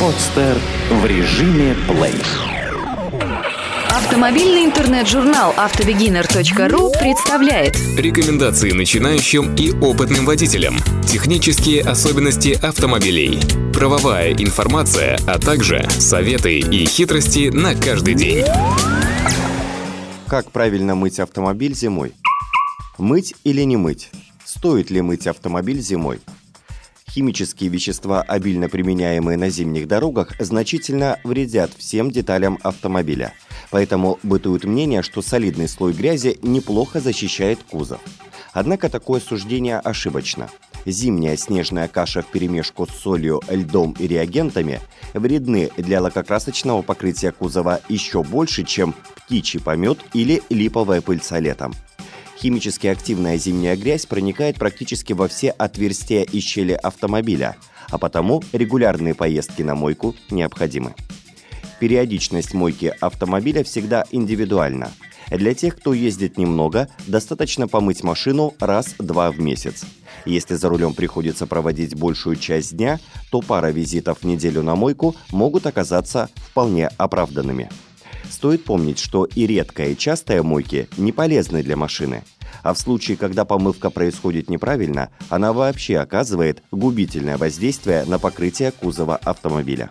Подстер в режиме плей. Автомобильный интернет-журнал автобегинер.ру представляет Рекомендации начинающим и опытным водителям. Технические особенности автомобилей. Правовая информация, а также советы и хитрости на каждый день. Как правильно мыть автомобиль зимой? Мыть или не мыть? Стоит ли мыть автомобиль зимой? Химические вещества, обильно применяемые на зимних дорогах, значительно вредят всем деталям автомобиля. Поэтому бытует мнение, что солидный слой грязи неплохо защищает кузов. Однако такое суждение ошибочно. Зимняя снежная каша вперемешку с солью, льдом и реагентами вредны для лакокрасочного покрытия кузова еще больше, чем птичий помет или липовая пыльца летом. Химически активная зимняя грязь проникает практически во все отверстия и щели автомобиля, а потому регулярные поездки на мойку необходимы. Периодичность мойки автомобиля всегда индивидуальна. Для тех, кто ездит немного, достаточно помыть машину раз-два в месяц. Если за рулем приходится проводить большую часть дня, то пара визитов в неделю на мойку могут оказаться вполне оправданными. Стоит помнить, что и редкая, и частая мойки не полезны для машины. А в случае, когда помывка происходит неправильно, она вообще оказывает губительное воздействие на покрытие кузова автомобиля.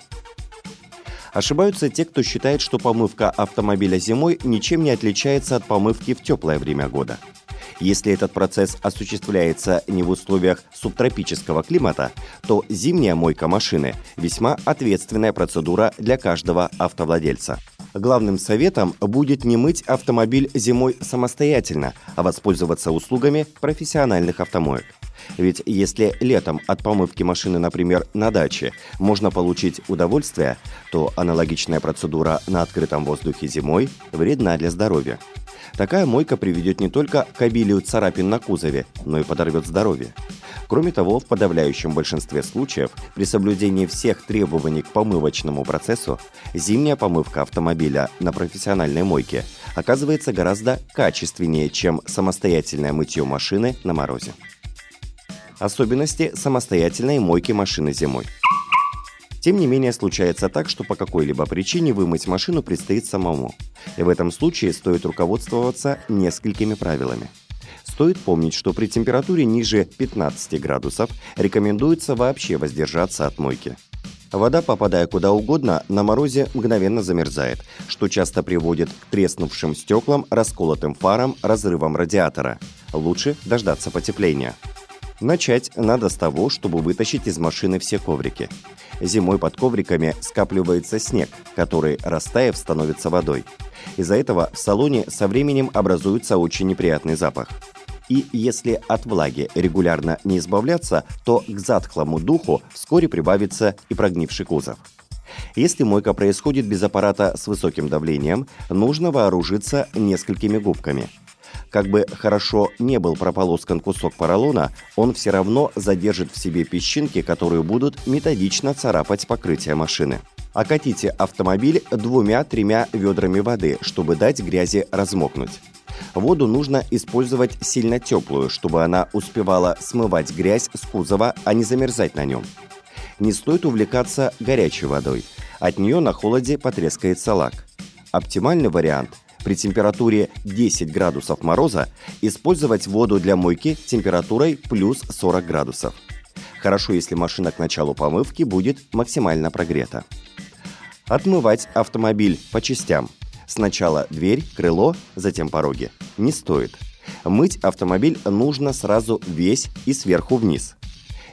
Ошибаются те, кто считает, что помывка автомобиля зимой ничем не отличается от помывки в теплое время года. Если этот процесс осуществляется не в условиях субтропического климата, то зимняя мойка машины – весьма ответственная процедура для каждого автовладельца. Главным советом будет не мыть автомобиль зимой самостоятельно, а воспользоваться услугами профессиональных автомоек. Ведь если летом от помывки машины, например, на даче, можно получить удовольствие, то аналогичная процедура на открытом воздухе зимой вредна для здоровья. Такая мойка приведет не только к обилию царапин на кузове, но и подорвет здоровье. Кроме того, в подавляющем большинстве случаев, при соблюдении всех требований к помывочному процессу, зимняя помывка автомобиля на профессиональной мойке оказывается гораздо качественнее, чем самостоятельное мытье машины на морозе. Особенности самостоятельной мойки машины зимой. Тем не менее, случается так, что по какой-либо причине вымыть машину предстоит самому. И в этом случае стоит руководствоваться несколькими правилами. Стоит помнить, что при температуре ниже 15 градусов рекомендуется вообще воздержаться от мойки. Вода, попадая куда угодно, на морозе мгновенно замерзает, что часто приводит к треснувшим стеклам, расколотым фарам, разрывам радиатора. Лучше дождаться потепления. Начать надо с того, чтобы вытащить из машины все коврики. Зимой под ковриками скапливается снег, который, растаяв, становится водой. Из-за этого в салоне со временем образуется очень неприятный запах. И если от влаги регулярно не избавляться, то к затхлому духу вскоре прибавится и прогнивший кузов. Если мойка происходит без аппарата с высоким давлением, нужно вооружиться несколькими губками – как бы хорошо не был прополоскан кусок поролона, он все равно задержит в себе песчинки, которые будут методично царапать покрытие машины. Окатите автомобиль двумя-тремя ведрами воды, чтобы дать грязи размокнуть. Воду нужно использовать сильно теплую, чтобы она успевала смывать грязь с кузова, а не замерзать на нем. Не стоит увлекаться горячей водой. От нее на холоде потрескается лак. Оптимальный вариант – при температуре 10 градусов мороза использовать воду для мойки температурой плюс 40 градусов. Хорошо, если машина к началу помывки будет максимально прогрета. Отмывать автомобиль по частям. Сначала дверь, крыло, затем пороги. Не стоит. Мыть автомобиль нужно сразу весь и сверху вниз.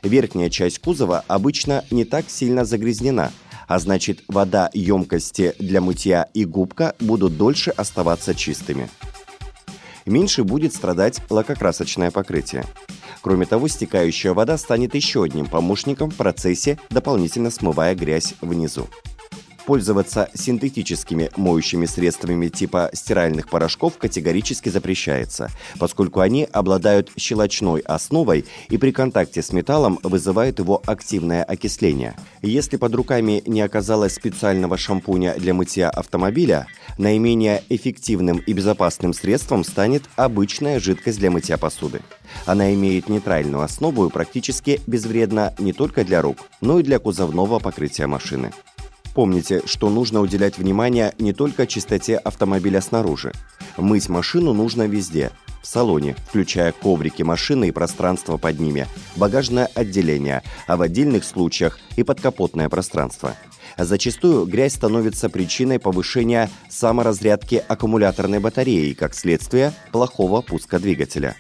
Верхняя часть кузова обычно не так сильно загрязнена – а значит вода, емкости для мытья и губка будут дольше оставаться чистыми. Меньше будет страдать лакокрасочное покрытие. Кроме того, стекающая вода станет еще одним помощником в процессе, дополнительно смывая грязь внизу. Пользоваться синтетическими моющими средствами типа стиральных порошков категорически запрещается, поскольку они обладают щелочной основой и при контакте с металлом вызывают его активное окисление. Если под руками не оказалось специального шампуня для мытья автомобиля, наименее эффективным и безопасным средством станет обычная жидкость для мытья посуды. Она имеет нейтральную основу и практически безвредна не только для рук, но и для кузовного покрытия машины. Помните, что нужно уделять внимание не только чистоте автомобиля снаружи. Мыть машину нужно везде. В салоне, включая коврики машины и пространство под ними, багажное отделение, а в отдельных случаях и подкапотное пространство. Зачастую грязь становится причиной повышения саморазрядки аккумуляторной батареи и, как следствие, плохого пуска двигателя.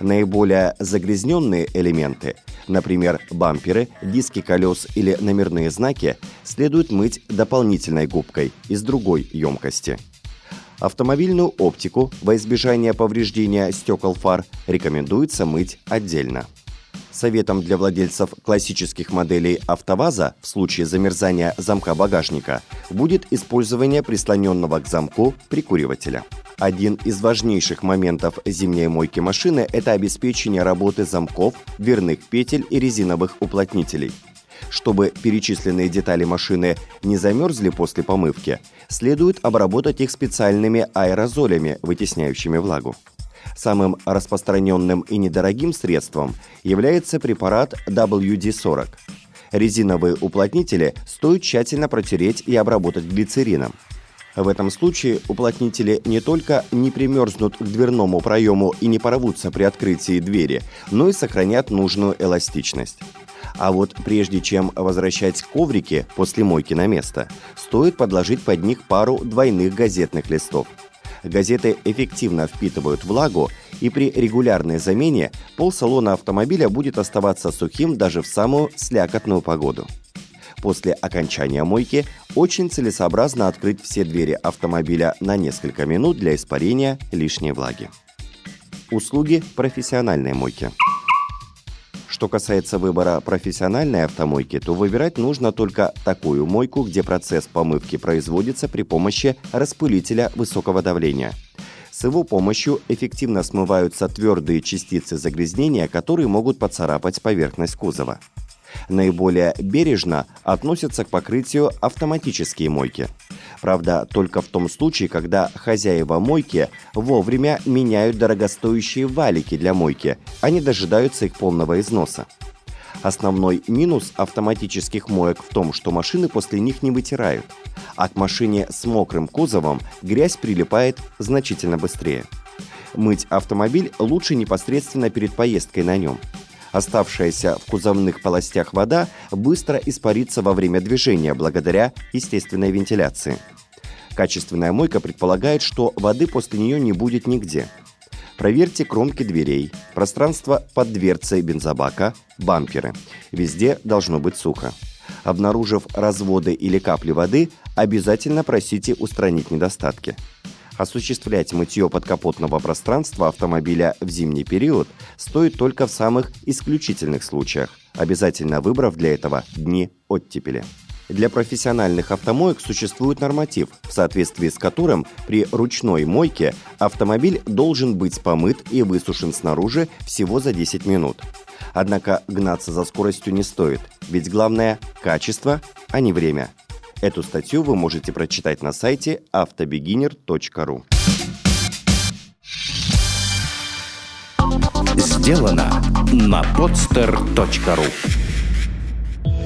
Наиболее загрязненные элементы, например, бамперы, диски колес или номерные знаки, следует мыть дополнительной губкой из другой емкости. Автомобильную оптику во избежание повреждения стекол фар рекомендуется мыть отдельно. Советом для владельцев классических моделей АвтоВАЗа в случае замерзания замка багажника будет использование прислоненного к замку прикуривателя. Один из важнейших моментов зимней мойки машины – это обеспечение работы замков, дверных петель и резиновых уплотнителей. Чтобы перечисленные детали машины не замерзли после помывки, следует обработать их специальными аэрозолями, вытесняющими влагу. Самым распространенным и недорогим средством является препарат WD-40. Резиновые уплотнители стоит тщательно протереть и обработать глицерином – в этом случае уплотнители не только не примерзнут к дверному проему и не порвутся при открытии двери, но и сохранят нужную эластичность. А вот прежде чем возвращать коврики после мойки на место, стоит подложить под них пару двойных газетных листов. Газеты эффективно впитывают влагу, и при регулярной замене пол салона автомобиля будет оставаться сухим даже в самую слякотную погоду. После окончания мойки очень целесообразно открыть все двери автомобиля на несколько минут для испарения лишней влаги. Услуги профессиональной мойки. Что касается выбора профессиональной автомойки, то выбирать нужно только такую мойку, где процесс помывки производится при помощи распылителя высокого давления. С его помощью эффективно смываются твердые частицы загрязнения, которые могут поцарапать поверхность кузова. Наиболее бережно относятся к покрытию автоматические мойки. Правда, только в том случае, когда хозяева мойки вовремя меняют дорогостоящие валики для мойки, а не дожидаются их полного износа. Основной минус автоматических моек в том, что машины после них не вытирают, а к машине с мокрым кузовом грязь прилипает значительно быстрее. Мыть автомобиль лучше непосредственно перед поездкой на нем – Оставшаяся в кузовных полостях вода быстро испарится во время движения благодаря естественной вентиляции. Качественная мойка предполагает, что воды после нее не будет нигде. Проверьте кромки дверей, пространство под дверцей бензобака, бамперы. Везде должно быть сухо. Обнаружив разводы или капли воды, обязательно просите устранить недостатки. Осуществлять мытье подкапотного пространства автомобиля в зимний период стоит только в самых исключительных случаях, обязательно выбрав для этого дни оттепели. Для профессиональных автомоек существует норматив, в соответствии с которым при ручной мойке автомобиль должен быть помыт и высушен снаружи всего за 10 минут. Однако гнаться за скоростью не стоит, ведь главное – качество, а не время – Эту статью вы можете прочитать на сайте автобегинер.ру. Сделано на podster.ru